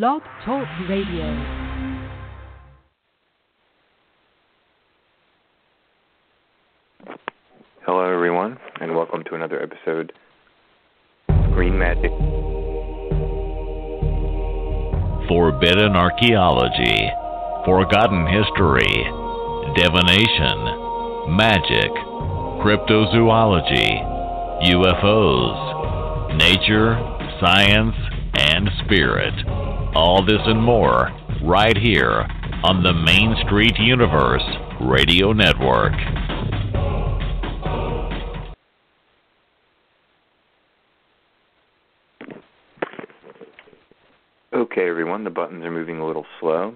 Blog Talk Radio. Hello, everyone, and welcome to another episode Green Magic. Forbidden archaeology, forgotten history, divination, magic, cryptozoology, UFOs, nature, science, and spirit. All this and more right here on the Main Street Universe Radio Network. Okay, everyone, the buttons are moving a little slow,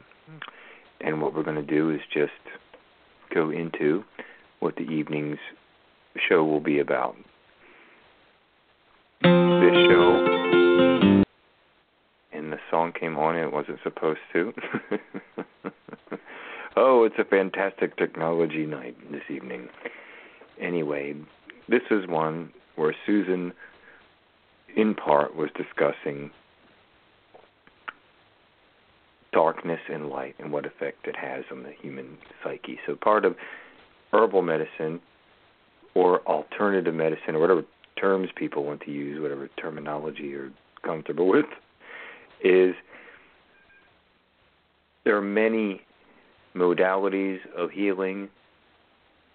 and what we're going to do is just go into what the evening's show will be about. This show, song came on, and it wasn't supposed to. oh, it's a fantastic technology night this evening. Anyway, this is one where Susun, in part, was discussing darkness and light and what effect it has on the human psyche. So part of herbal medicine or alternative medicine or whatever terms people want to use, whatever terminology you're comfortable with, is there are many modalities of healing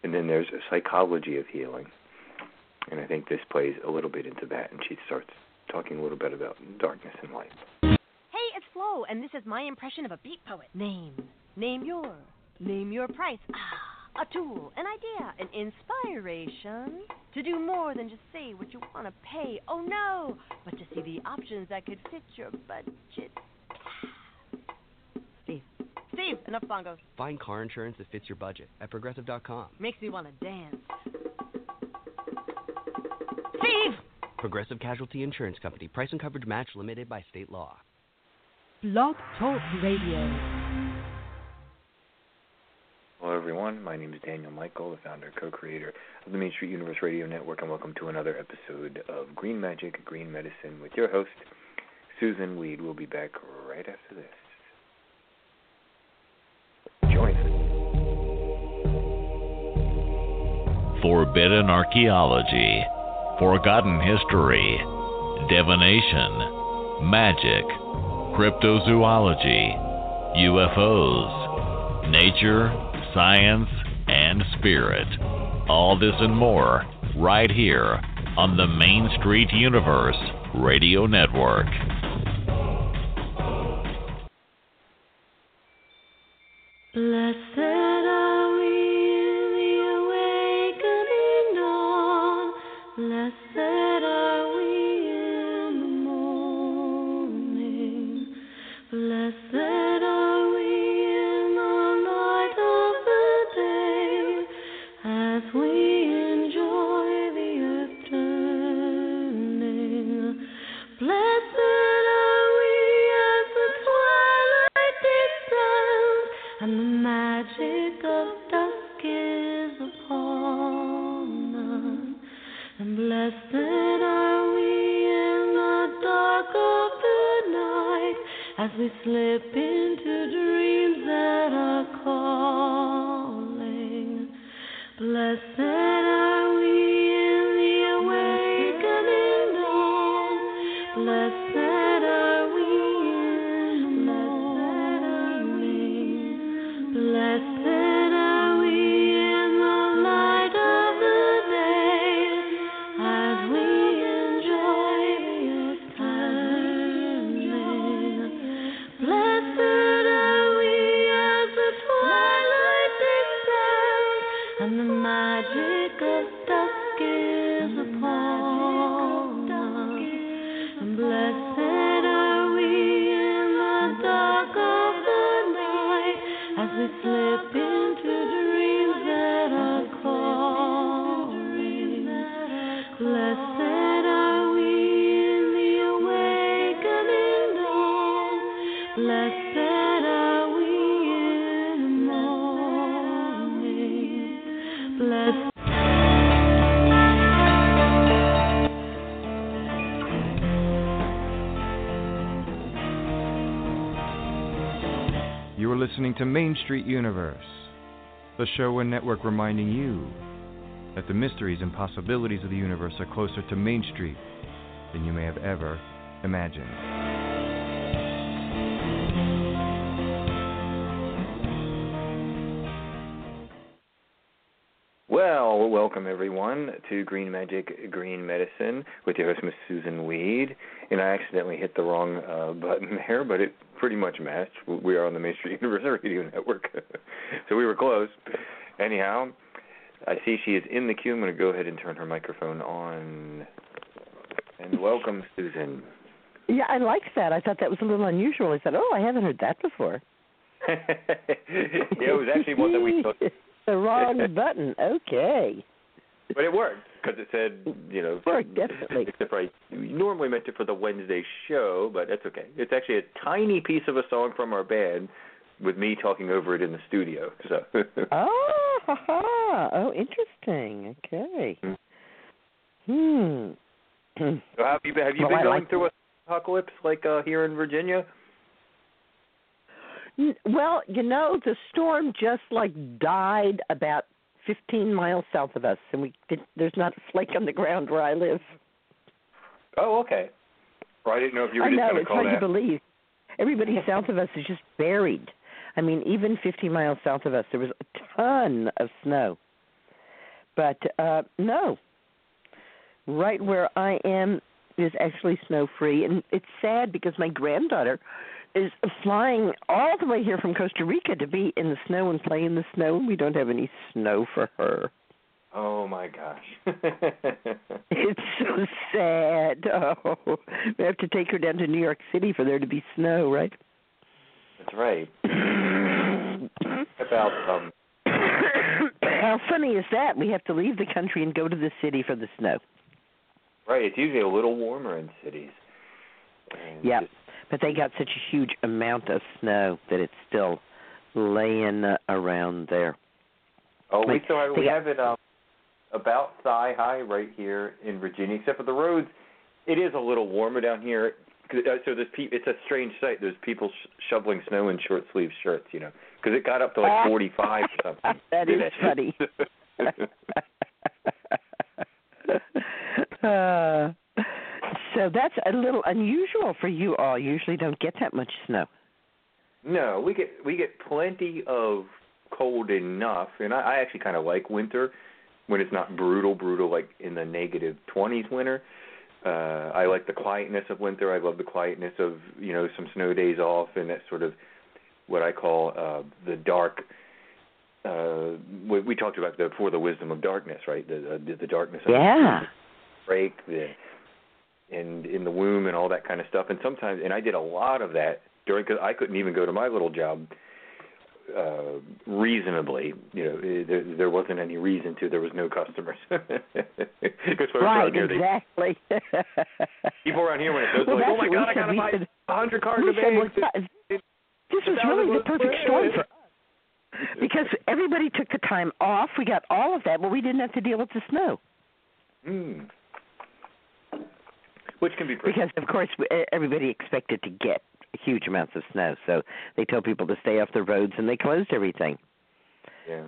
and then there's a psychology of healing. And I think this plays a little bit into that and she starts talking a little bit about darkness and light. Hey, it's Flo, and this is my impression of a beat poet. Name, name your, name your price. Ah, a tool, an idea, an inspiration to do more than just say what you want to pay. Oh no, but to see the options that could fit your budget. Steve, Steve, enough bongos. Find car insurance that fits your budget at progressive.com. Makes me want to dance. Steve, Progressive Casualty Insurance Company. Price and coverage match limited by state law. Blog Talk Radio. Hello, everyone. My name is Daniel Michael, the founder and co-creator of the Main Street Universe Radio Network, and welcome to another episode of Green Magic, Green Medicine with your host, Susun Weed. We'll be back right after this. Join us. Forbidden archaeology, forgotten history, divination, magic, cryptozoology, UFOs, nature, science, and spirit. All this and more right here on the Main Street Universe Radio Network. As listening to Main Street Universe, the show and network reminding you that the mysteries and possibilities of the universe are closer to Main Street than you may have ever imagined. Well, welcome everyone to Green Magic Green Medicine with your host, Miss Susun Weed. And I accidentally hit the wrong uh, button there, but it pretty much matched. We are on the Main Street Universe Radio Network, so we were close. Anyhow, I see she is in the queue. I'm going to go ahead and turn her microphone on. And welcome, Susun. Yeah, I liked that. I thought that was a little unusual. I said, "Oh, I haven't heard that before." yeah, it was actually one that we took. the wrong button. Okay. But it worked because it said, you know, worked definitely. Except I normally meant it for the Wednesday show, but that's okay. It's actually a tiny piece of a song from our band with me talking over it in the studio. So. oh, ha, ha. oh, interesting. Okay. Hmm. so have you been, have you well, been going like through a apocalypse like uh, here in Virginia? Well, you know, the storm just like died about 15 miles south of us, and we did, there's not a flake on the ground where I live. Oh, okay. Well, I didn't know if you were I just know going to it's call hard to believe. Everybody south of us is just buried. I mean, even 50 miles south of us, there was a ton of snow. But uh no, right where I am is actually snow free, and it's sad because my granddaughter is flying all the way here from Costa Rica to be in the snow and play in the snow, and we don't have any snow for her. Oh my gosh. It's so sad. Oh, we have to take her down to New York City for there to be snow, right? That's right. About um How funny is that? We have to leave the country and go to the city for the snow. right, it's usually a little warmer in cities. Yeah, just- but they got such a huge amount of snow that it's still laying around there. Oh, we still have we got- have it um about thigh high right here in Virginia, except for the roads. It is a little warmer down here. Uh, so there's pe- it's a strange sight. There's people sh- shoveling snow in short sleeve shirts, you know, because it got up to like 45 or something. That is funny. uh, so that's a little unusual for you all. You usually don't get that much snow. no, we get we get plenty of cold enough, and I, I actually kind of like winter when it's not brutal, brutal like in the negative 20s winter. Uh, I like the quietness of winter. I love the quietness of you know some snow days off and that sort of what I call uh, the dark. Uh, we, we talked about the for the wisdom of darkness, right? The the, the darkness of Yeah. break the and in the womb and all that kind of stuff. And sometimes, and I did a lot of that during because I couldn't even go to my little job uh reasonably you know eh, there there wasn't any reason to there was no customers. Right, around here they exactly. people around here when it goes Well, like oh my god I gotta buy a hundred of said, well, this was really the perfect storm for us. Because everybody took the time off. We got all of that, but we didn't have to deal with the snow. Hmm. which can be pretty. Because, of course, eh, everybody expected to get huge amounts of snow. So they told people to stay off the roads, and they closed everything. yeah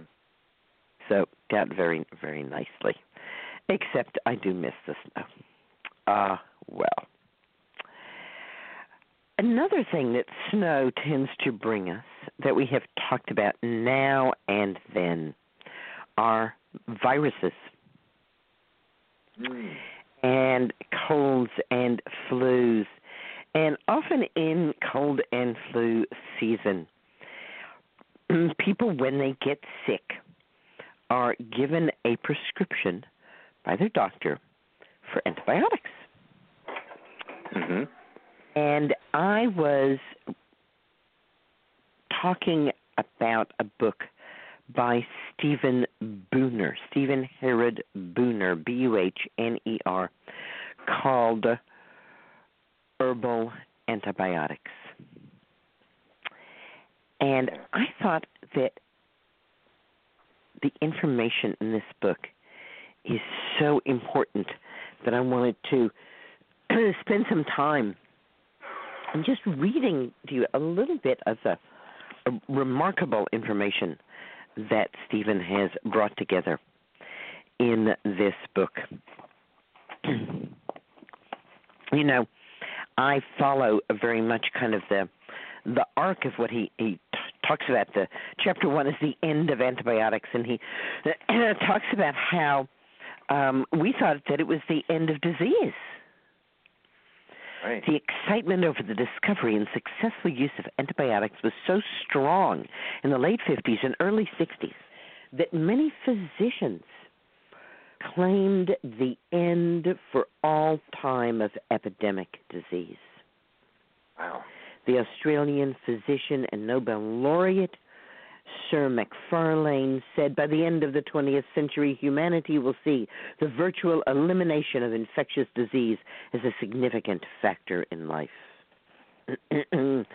So got very, very nicely. Except I do miss the snow. Ah, well. Another thing that snow tends to bring us that we have talked about now and then are viruses Hmm. and colds and flus. And often in cold and flu season, people, when they get sick, are given a prescription by their doctor for antibiotics. Mm-hmm. And I was talking about a book by Stephen Buhner, Stephen Harrod Buhner, B U H N E R, called Herbal Antibiotics. And I thought that the information in this book is so important that I wanted to spend some time and just reading to you a little bit of the uh, remarkable information that Stephen has brought together in this book. you know, I follow very much kind of the the arc of what he he t- talks about. The chapter one is the end of antibiotics, and he talks about how um, we thought that it was the end of disease. Right. The excitement over the discovery and successful use of antibiotics was so strong in the late 50s and early 60s that many physicians claimed the end for all time of epidemic disease. Wow. The Australian physician and Nobel laureate Sir MacFarlane said by the end of the 20th century, humanity will see the virtual elimination of infectious disease as a significant factor in life. I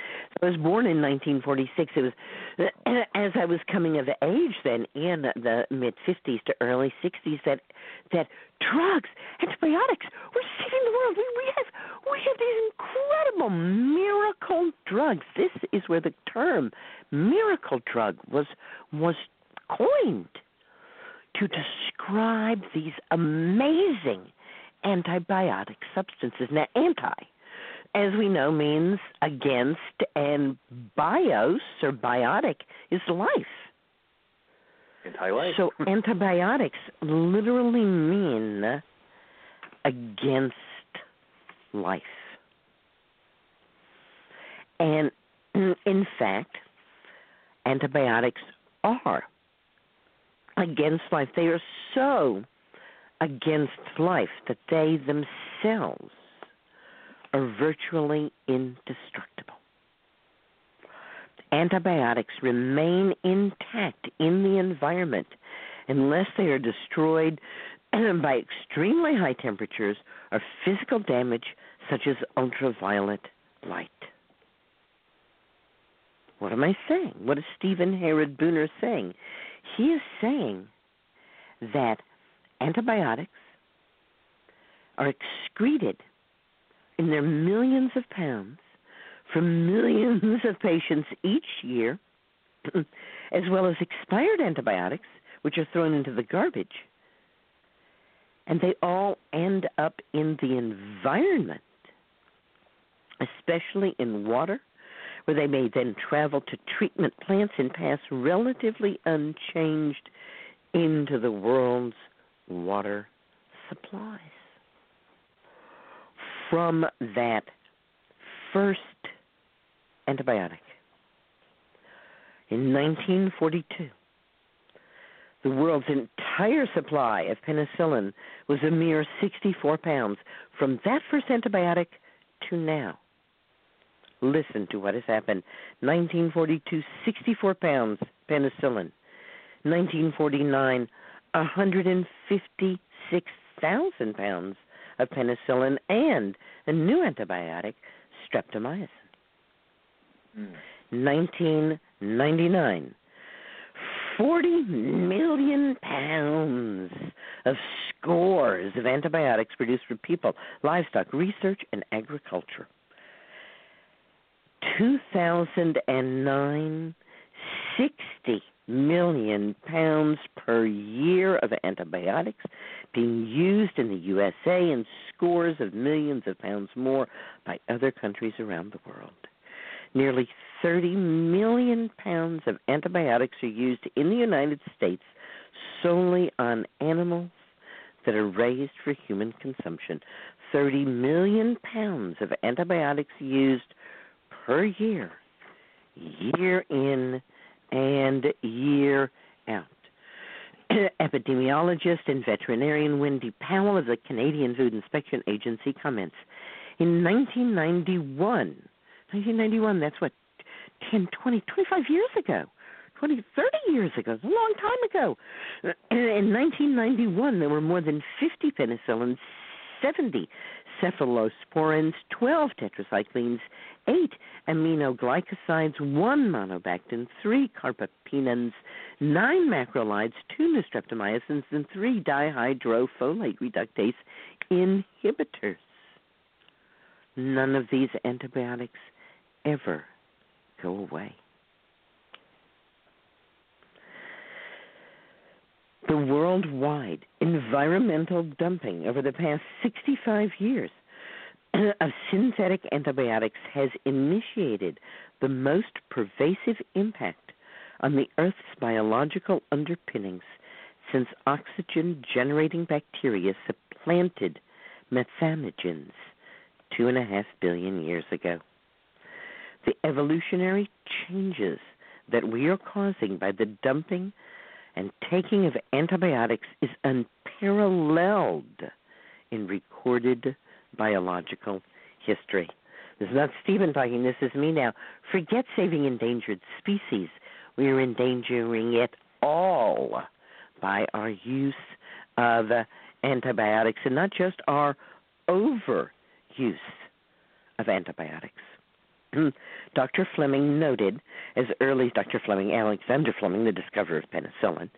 was born in 1946. It was as I was coming of age then in the mid 50s to early 60s that that drugs, antibiotics, were saving the world. We we have we have these incredible miracle drugs. This is where the term miracle drug was was coined to describe these amazing antibiotic substances. Now, anti as we know, means against, and bios or biotic is life. Anti-life. So antibiotics literally mean against life. And in fact, antibiotics are against life. They are so against life that they themselves are virtually indestructible. Antibiotics remain intact in the environment unless they are destroyed by extremely high temperatures or physical damage such as ultraviolet light. What am I saying? What is Stephen Harrod Buhner saying? He is saying that antibiotics are excreted in their millions of pounds from millions of patients each year, as well as expired antibiotics, which are thrown into the garbage. And they all end up in the environment, especially in water, where they may then travel to treatment plants and pass relatively unchanged into the world's water supplies from that first antibiotic. In 1942, the world's entire supply of penicillin was a mere 64 pounds from that first antibiotic to now. Listen to what has happened. 1942, 64 pounds penicillin. 1949, 156,000 pounds of penicillin and a new antibiotic, streptomycin. Mm. 1999, 40 million pounds of scores of antibiotics produced for people, livestock, research, and agriculture. 2009, 60 million pounds per year of antibiotics being used in the USA and scores of millions of pounds more by other countries around the world. Nearly 30 million pounds of antibiotics are used in the United States solely on animals that are raised for human consumption. 30 million pounds of antibiotics used per year, year in and year out. Epidemiologist and veterinarian Wendy Powell of the Canadian Food Inspection Agency comments In 1991, 1991, that's what, 10, 20, 25 years ago. 20, 30 years ago, a long time ago. In 1991, there were more than 50 penicillins, 70 cephalosporins, 12 tetracyclines, 8 aminoglycosides, 1 monobactin, 3 carbapenems, 9 macrolides, 2 streptomycins, and 3 dihydrofolate reductase inhibitors. None of these antibiotics ever go away. The worldwide environmental dumping over the past 65 years of synthetic antibiotics has initiated the most pervasive impact on the Earth's biological underpinnings since oxygen generating bacteria supplanted methanogens two and a half billion years ago. The evolutionary changes that we are causing by the dumping and taking of antibiotics is unparalleled in recorded biological history. This is not Stephen talking, this is me now. Forget saving endangered species. We are endangering it all by our use of antibiotics and not just our overuse of antibiotics. Dr. Fleming noted, as early as Dr. Fleming, Alexander Fleming, the discoverer of penicillin,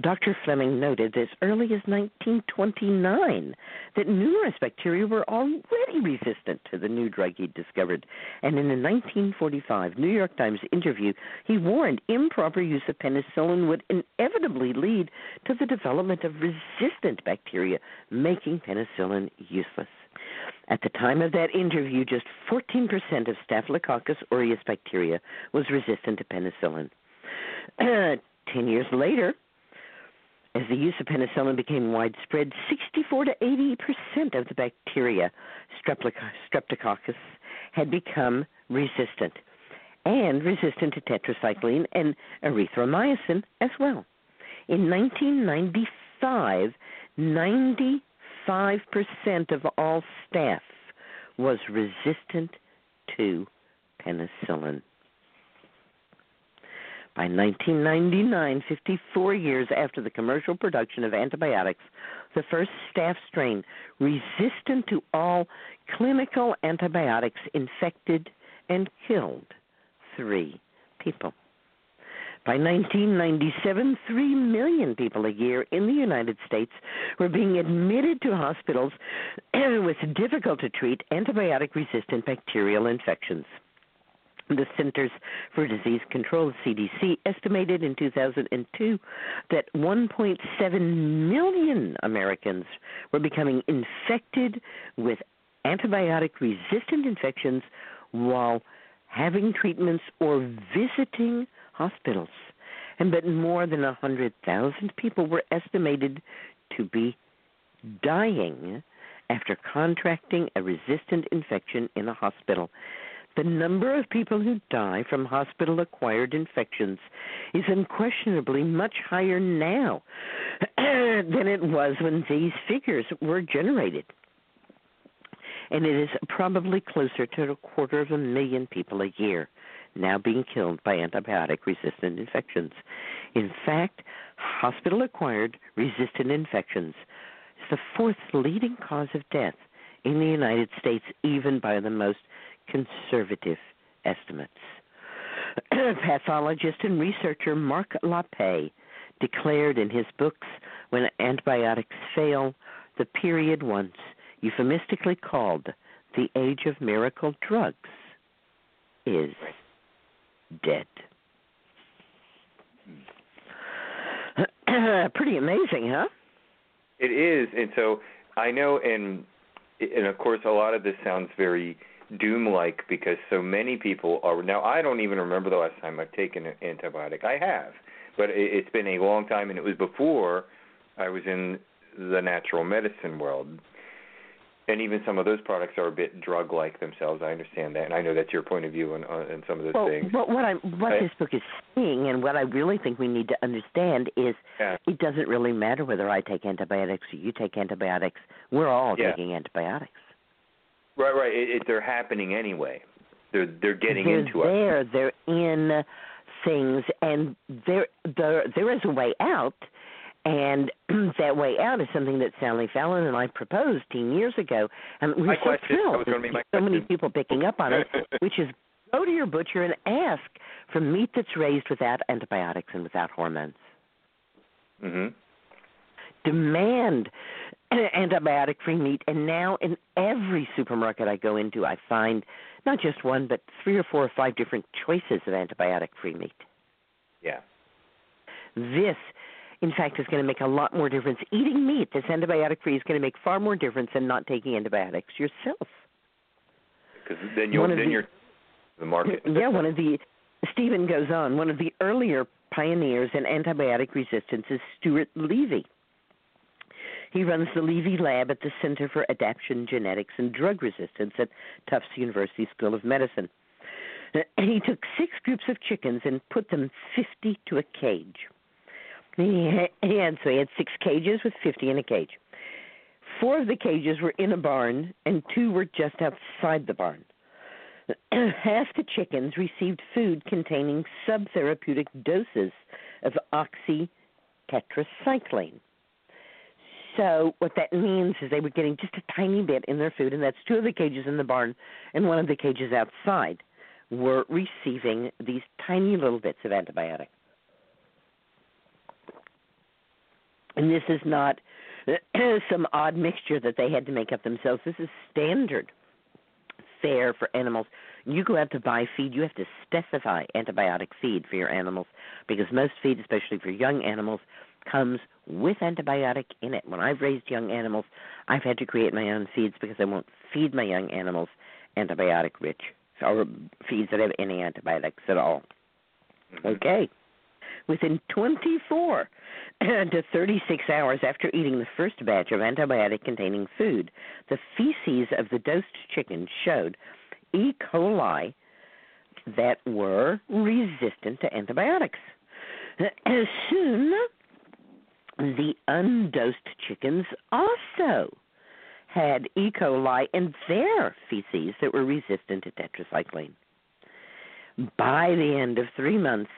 Dr. Fleming noted as early as 1929 that numerous bacteria were already resistant to the new drug he'd discovered. And in a 1945 New York Times interview, he warned improper use of penicillin would inevitably lead to the development of resistant bacteria, making penicillin useless. At the time of that interview, just 14% of Staphylococcus aureus bacteria was resistant to penicillin. Ten years later, as the use of penicillin became widespread, 64 to 80 percent of the bacteria, Streptococcus, had become resistant, and resistant to tetracycline and erythromycin as well. In 1995, 90 5% of all staph was resistant to penicillin. By 1999, 54 years after the commercial production of antibiotics, the first staph strain resistant to all clinical antibiotics infected and killed three people. By 1997, 3 million people a year in the United States were being admitted to hospitals with difficult to treat antibiotic resistant bacterial infections. The Centers for Disease Control, CDC, estimated in 2002 that 1.7 million Americans were becoming infected with antibiotic resistant infections while having treatments or visiting hospitals, and that more than a 100,000 people were estimated to be dying after contracting a resistant infection in a hospital. The number of people who die from hospital acquired infections is unquestionably much higher now than it was when these figures were generated. And it is probably closer to a quarter of a million people a year now being killed by antibiotic resistant infections. In fact, hospital acquired resistant infections is the fourth leading cause of death in the United States, even by the most conservative estimates. Pathologist and researcher Mark Lappé declared in his books When Antibiotics Fail, the period once euphemistically called the age of miracle drugs is dead. Pretty amazing, huh? It is, and so I know, and and of course, a lot of this sounds very doom-like because so many people are now. I don't even remember the last time I've taken an antibiotic. I have, but it, it's been a long time, and it was before I was in the natural medicine world and even some of those products are a bit drug-like themselves. I understand that, and I know that's your point of view on, on, some of those well, things. But what I what this book is saying, and what I really think we need to understand is, yeah. it doesn't really matter whether I take antibiotics or you take antibiotics. We're all yeah. taking antibiotics. Right, right. It, it, they're happening anyway. They're they're getting they're into there. us. They're in things, and there there there is a way out and that way out is something that Sally Fallon and I proposed 10 years ago, and we my so question, thrilled to so question. many people picking up on it, which is go to your butcher and ask for meat that's raised without antibiotics and without hormones. Mm-hmm. Demand antibiotic-free meat, and now in every supermarket I go into, I find not just one, but three or four or five different choices of antibiotic-free meat. Yeah. This in fact, is going to make a lot more difference. Eating meat that's antibiotic free is going to make far more difference than not taking antibiotics yourself. Because then of then the- you're the market. yeah, one of the Stephen goes on. One of the earlier pioneers in antibiotic resistance is Stuart Levy. He runs the Levy Lab at the Center for Adaptation Genetics and Drug Resistance at Tufts University School of Medicine. He took six groups of chickens and put them 50 to a cage. He so he had six cages with 50 in a cage. Four of the cages were in a barn, and two were just outside the barn. Half the chickens received food containing subtherapeutic doses of oxytetracycline. So what that means is they were getting just a tiny bit in their food, and that's two of the cages in the barn and one of the cages outside were receiving these tiny little bits of antibiotic. And this is not some odd mixture that they had to make up themselves. This is standard fare for animals. You go out to buy feed, you have to specify antibiotic feed for your animals because most feed, especially for young animals, comes with antibiotic in it. When I've raised young animals, I've had to create my own feeds because I won't feed my young animals antibiotic rich or feeds that have any antibiotics at all. Mm-hmm. Okay. Within 24 to 36 hours after eating the first batch of antibiotic containing food, the feces of the dosed chicken showed E. coli that were resistant to antibiotics. Soon, the undosed chickens also had E. coli in their feces that were resistant to tetracycline. By the end of three months,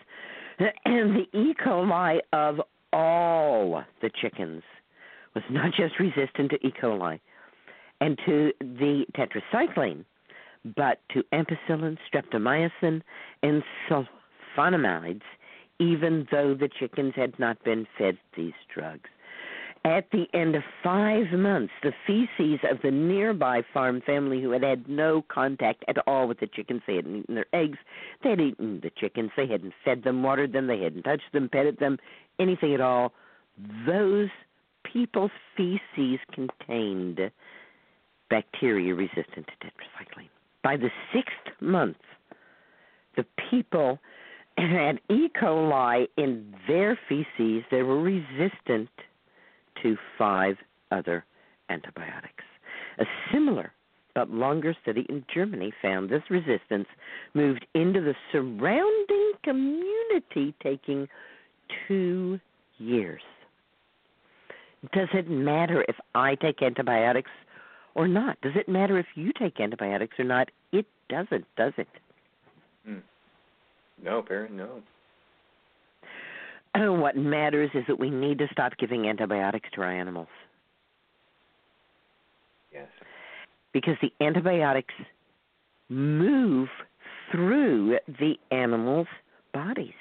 and the E. coli of all the chickens was not just resistant to E. coli and to the tetracycline, but to ampicillin, streptomycin, and sulfonamides, even though the chickens had not been fed these drugs. At the end of five months, the feces of the nearby farm family who had had no contact at all with the chickens, they hadn't eaten their eggs, they had eaten the chickens, they hadn't fed them, watered them, they hadn't touched them, petted them, anything at all. Those people's feces contained bacteria resistant to tetracycline. By the sixth month, the people had E. coli in their feces that were resistant to five other antibiotics. A similar but longer study in Germany found this resistance moved into the surrounding community, taking two years. Does it matter if I take antibiotics or not? Does it matter if you take antibiotics or not? It doesn't, does it? Hmm. No, Perry, no. Uh, what matters is that we need to stop giving antibiotics to our animals Yes. because the antibiotics move through the animals' bodies.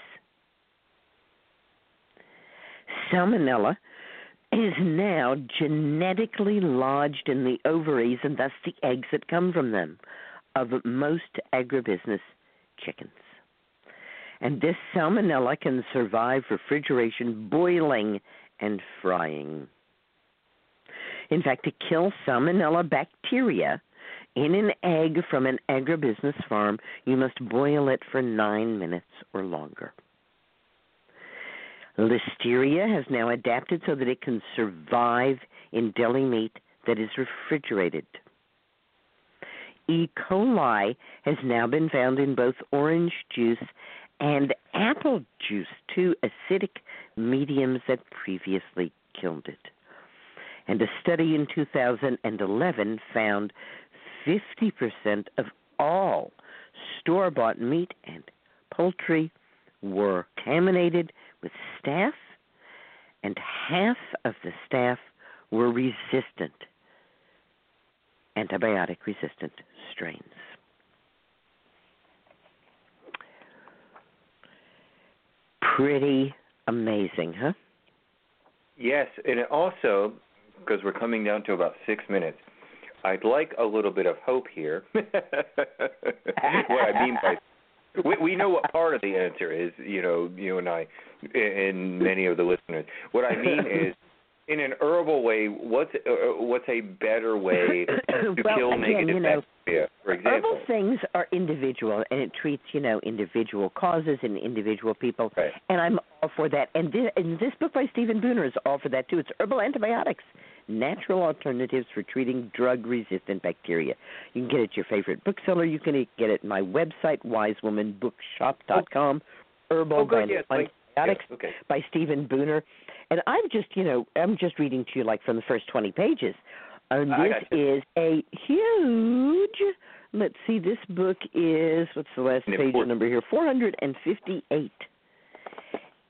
Salmonella is now genetically lodged in the ovaries and thus the eggs that come from them of most agribusiness chickens. And this salmonella can survive refrigeration, boiling, and frying. In fact, to kill salmonella bacteria in an egg from an agribusiness farm, you must boil it for nine minutes or longer. Listeria has now adapted so that it can survive in deli meat that is refrigerated. E. coli has now been found in both orange juice and apple juice, two acidic mediums that previously killed it. And a study in 2011 found 50% of all store bought meat and poultry were contaminated with staph, and half of the staph were resistant, antibiotic resistant strains. Pretty amazing, huh? Yes, and also, because we're coming down to about six minutes, I'd like a little bit of hope here. what I mean by we we know what part of the answer is. You know, you and I, and many of the listeners. What I mean is, in an herbal way, what's uh, what's a better way to well, kill again, negative you know, bacteria? For example, Herbal things are individual, and it treats you know individual causes and individual people. Right. And I'm all for that. And this, and this book by Stephen Buhner is all for that too. It's herbal antibiotics, natural alternatives for treating drug-resistant bacteria. You can get it at your favorite bookseller. You can get it at my website, wisewomanbookshop.com. Herbal oh, good, yes, antibiotics yes, okay. by Stephen Buhner. And I'm just, you know, I'm just reading to you like from the first 20 pages. And this is a huge. Let's see, this book is what's the last page number here? 458.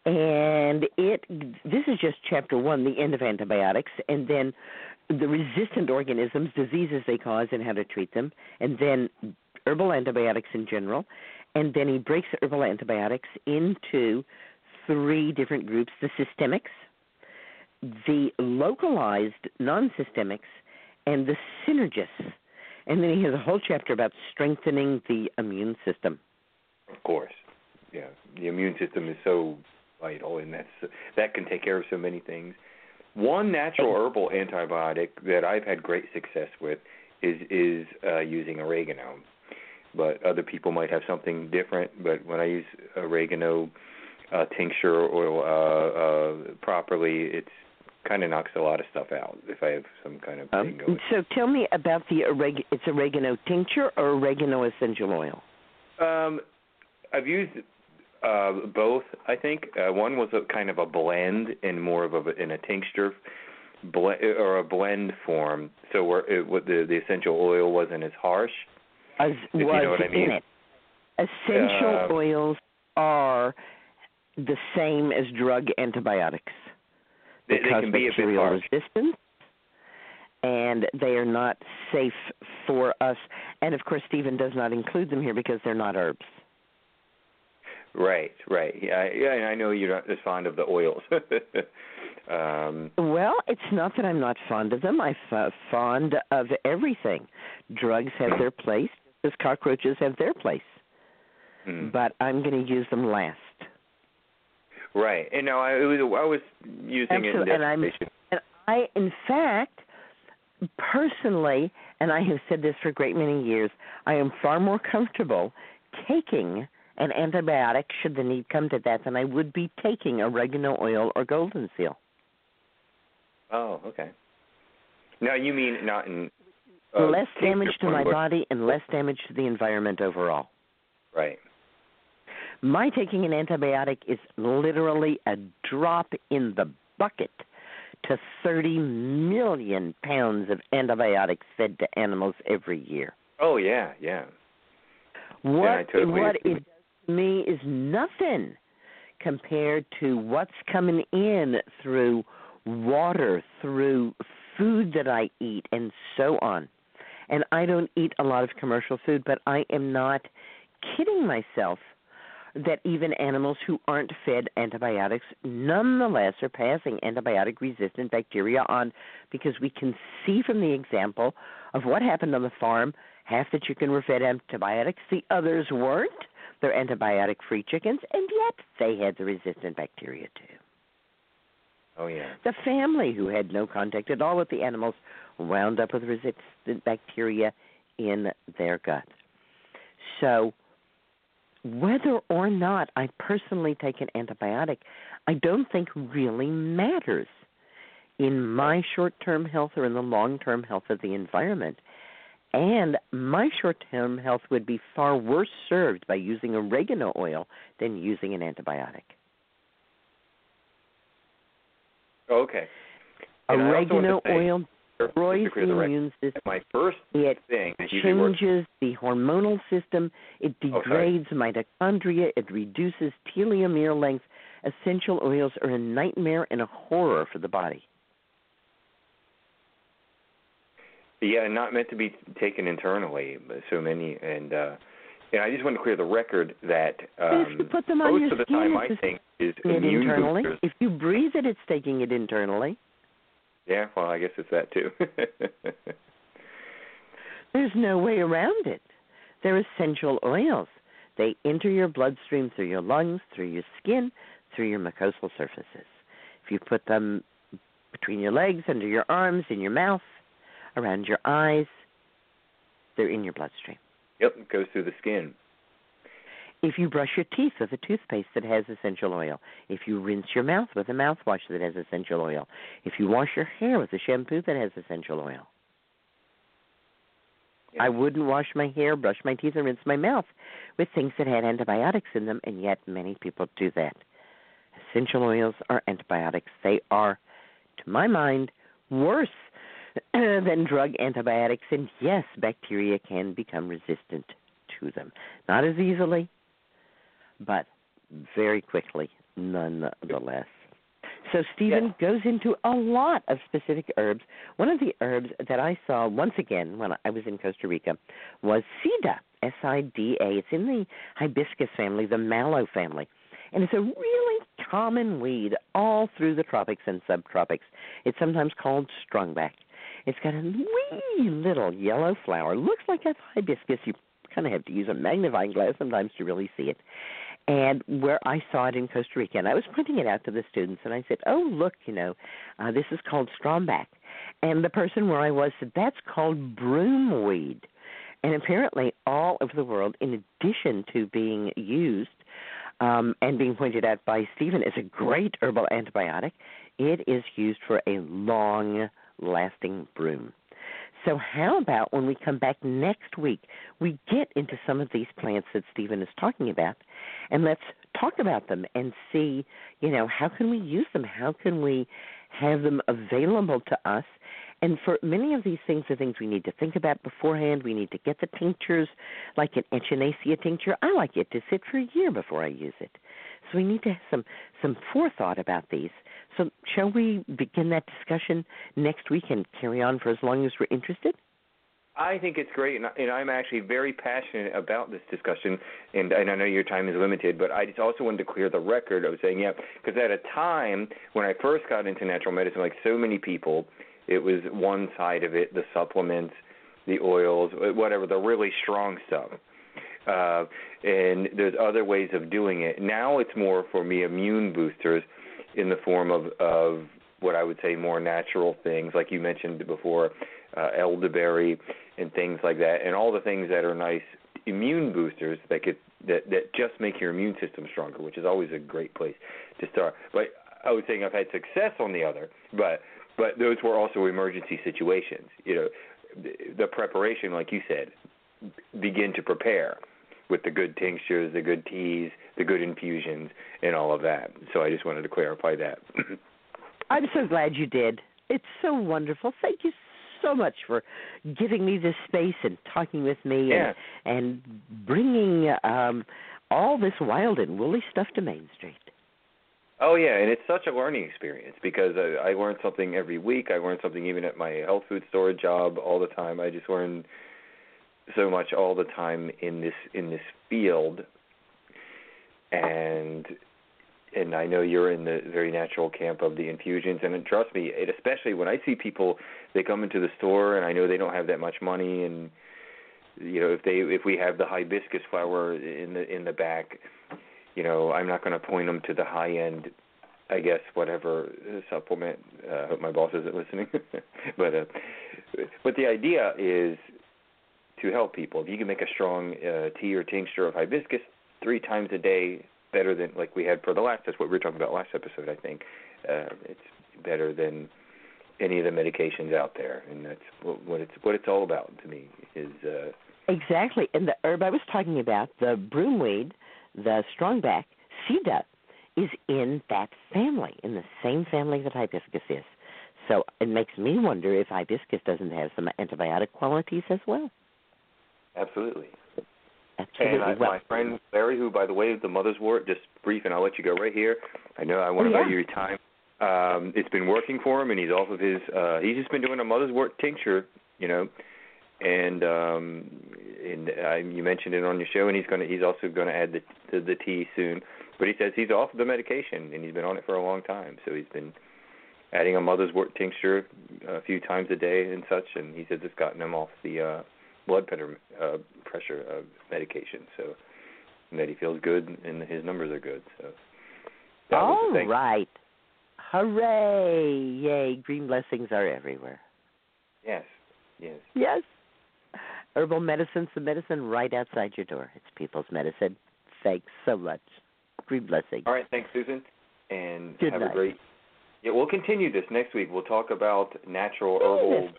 And it this is just chapter 1, the end of antibiotics, and then the resistant organisms, diseases they cause and how to treat them, and then herbal antibiotics in general, and then he breaks herbal antibiotics into three different groups, the systemics, the localized non-systemics, and the synergists. And then he has a whole chapter about strengthening the immune system. Of course, yeah. The immune system is so vital, and that's that can take care of so many things. One natural herbal antibiotic that I've had great success with is is uh, using oregano, but other people might have something different. But when I use oregano uh, tincture or uh, uh, properly, it's kind of knocks a lot of stuff out. If I have some kind of thing Um, going. so tell me about the oreg- it's oregano tincture or oregano essential oil. Um, I've used uh, both. I think uh, one was a kind of a blend and more of a in a tincture ble- or a blend form, so where it, what the the essential oil wasn't as harsh. Was, you was know what I in it. Essential Uh, oils are the same as drug antibiotics They, they because can be a bit bacterial harsh. resistance, and they are not safe for us. And of course, Stephen does not include them here because they're not herbs. Right, right. Yeah, yeah. I know you're not as fond of the oils. um, Well, it's not that I'm not fond of them. I'm f- fond of everything. Drugs have their place, as cockroaches have their place. mm. But I'm going to use them last. Right, and no, I it was I was using it in Absolutely, and I'm- And I, in fact, personally, and I have said this for a great many years, I am far more comfortable taking an antibiotic, should the need come to that, then I would be taking oregano oil or golden seal. Oh, okay. Now you mean not in uh, less damage to my body and less damage to the environment overall. Right. My taking an antibiotic is literally a drop in the bucket to 30 million pounds of antibiotics fed to animals every year. Oh yeah, yeah. What I totally what agree. Me is nothing compared to what's coming in through water, through food that I eat, and so on. And I don't eat a lot of commercial food, but I am not kidding myself that even animals who aren't fed antibiotics nonetheless are passing antibiotic resistant bacteria on because we can see from the example of what happened on the farm half the chicken were fed antibiotics the others weren't they're antibiotic free chickens and yet they had the resistant bacteria too Oh yeah. the family who had no contact at all with the animals wound up with resistant bacteria in their gut. So, whether or not I personally take an antibiotic, I don't think really matters in my short term health or in the long term health of the environment. And my short term health would be far worse served by using oregano oil than using an antibiotic. Okay. And Oregano oil destroys the immune system. My first It thing changes the hormonal system. It degrades mitochondria. It reduces telomere length. Essential oils are a nightmare and a horror for the body. Yeah, not meant to be taken internally. So many, and uh, and I just want to clear the record that um, if you put them on most your of the time my it's thing is immune internally. boosters. If you breathe it, it's taking it internally. Yeah, well, I guess it's that too. There's no way around it. They're essential oils. They enter your bloodstream through your lungs, through your skin, through your mucosal surfaces. If you put them between your legs, under your arms, in your mouth, around your eyes, they're in your bloodstream. Yep, it goes through the skin. If you brush your teeth with a toothpaste that has essential oil, if you rinse your mouth with a mouthwash that has essential oil, if you wash your hair with a shampoo that has essential oil. Yeah. I wouldn't wash my hair, brush my teeth, and rinse my mouth with things that had antibiotics in them, and yet many people do that. Essential oils are antibiotics. They are, to my mind, worse than drug antibiotics, and yes, bacteria can become resistant to them. Not as easily, but very quickly, nonetheless. So Stephen goes into a lot of specific herbs. One of the herbs that I saw once again when I was in Costa Rica was Sida, S I D A. It's in the hibiscus family, the mallow family. And it's a really common weed all through the tropics and subtropics. It's sometimes called strongback. It's got a wee little yellow flower. Looks like a hibiscus. You kind of have to use a magnifying glass sometimes to really see it. And where I saw it in Costa Rica, and I was pointing it out to the students, and I said, "Oh, look, you know, uh, this is called strongback." And the person where I was said, "That's called broomweed." And apparently, all over the world, in addition to being used um, and being pointed out by Stephen as a great herbal antibiotic, it is used for a long-lasting broom. So, how about when we come back next week, we get into some of these plants that Stephen is talking about, and let's talk about them and see, you know, how can we use them? How can we have them available to us? And for many of these things are things we need to think about beforehand. We need to get the tinctures, like an echinacea tincture. I like it to sit for a year before I use it. So we need to have some some forethought about these. So shall we begin that discussion next week and carry on for as long as we're interested? I think it's great, and, and I'm actually very passionate about this discussion. And, and I know your time is limited, but I just also wanted to clear the record of saying, yeah, because at a time when I first got into natural medicine, like so many people, it was one side of it: the supplements, the oils, whatever, the really strong stuff. Uh, and there's other ways of doing it. Now it's more for me immune boosters in the form of of what I would say more natural things, like you mentioned before, uh, elderberry and things like that, and all the things that are nice immune boosters that could that that just make your immune system stronger, which is always a great place to start. But I was saying I've had success on the other, but but those were also emergency situations. You know, the, the preparation, like you said, begin to prepare with the good tinctures, the good teas, the good infusions, and all of that. So I just wanted to clarify that. I'm so glad you did. It's so wonderful. Thank you so much for giving me this space and talking with me Yeah. and and bringing um all this wild and woolly stuff to Main Street. Oh yeah, and it's such a learning experience because I, I learn something every week. I learn something even at my health food store job all the time. I just learn so much all the time in this in this field, and and I know you're in the very natural camp of the infusions. And trust me, it especially when I see people they come into the store and I know they don't have that much money and you know if they if we have the hibiscus flower in the in the back you know, I'm not going to point them to the high end, I guess, whatever supplement. Uh, I hope my boss isn't listening. but uh, but the idea is to help people. If you can make a strong uh, tea or tincture of hibiscus three times a day, better than like we had for the last. That's what we were talking about last episode. I think uh, it's better than any of the medications out there, and that's what, what it's what it's all about to me. Is uh, Exactly. And the herb I was talking about, the broomweed, the strongback, Sida, is in that family, in the same family that hibiscus is. So it makes me wonder if hibiscus doesn't have some antibiotic qualities as well. Absolutely. Absolutely. And I, well, my friend Larry, who by the way the motherwort, just brief, and I'll let you go right here. I know I want Oh, to yeah. value your time. Um, it's been working for him, and he's off of his. Uh, he's just been doing a motherwort tincture, you know, and um, and uh, you mentioned it on your show, and he's gonna. He's also going to add the, the the tea soon. But he says he's off the medication, and he's been on it for a long time. So he's been adding a motherwort tincture a few times a day and such, and he says it's gotten him off the uh, blood pressure uh, pressure uh, medication. So and that he feels good and his numbers are good. So that All right. Hooray! Yay! Green blessings are everywhere. Yes, yes. Yes. Herbal medicine's the medicine right outside your door. It's people's medicine. Thanks so much. Green blessings. All right, thanks, Susun, and Good have night. a great. Yeah, we'll continue this next week. We'll talk about natural herbal.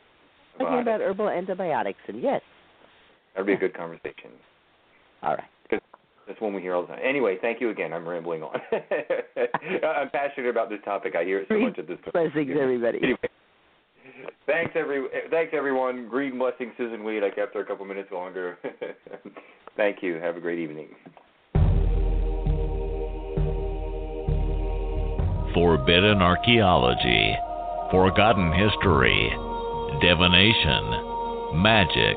Talking about herbal antibiotics, and yes. That'll be a good conversation. All right. That's one we hear all the time. Anyway, thank you again. I'm rambling on. I'm passionate about this topic. I hear it so Green much at this point. blessings, everybody. Anyway, thanks every thanks everyone. Green blessing, Susun Weed. I kept her a couple minutes longer. Thank you. Have a great evening. Forbidden archaeology, forgotten history, divination, magic,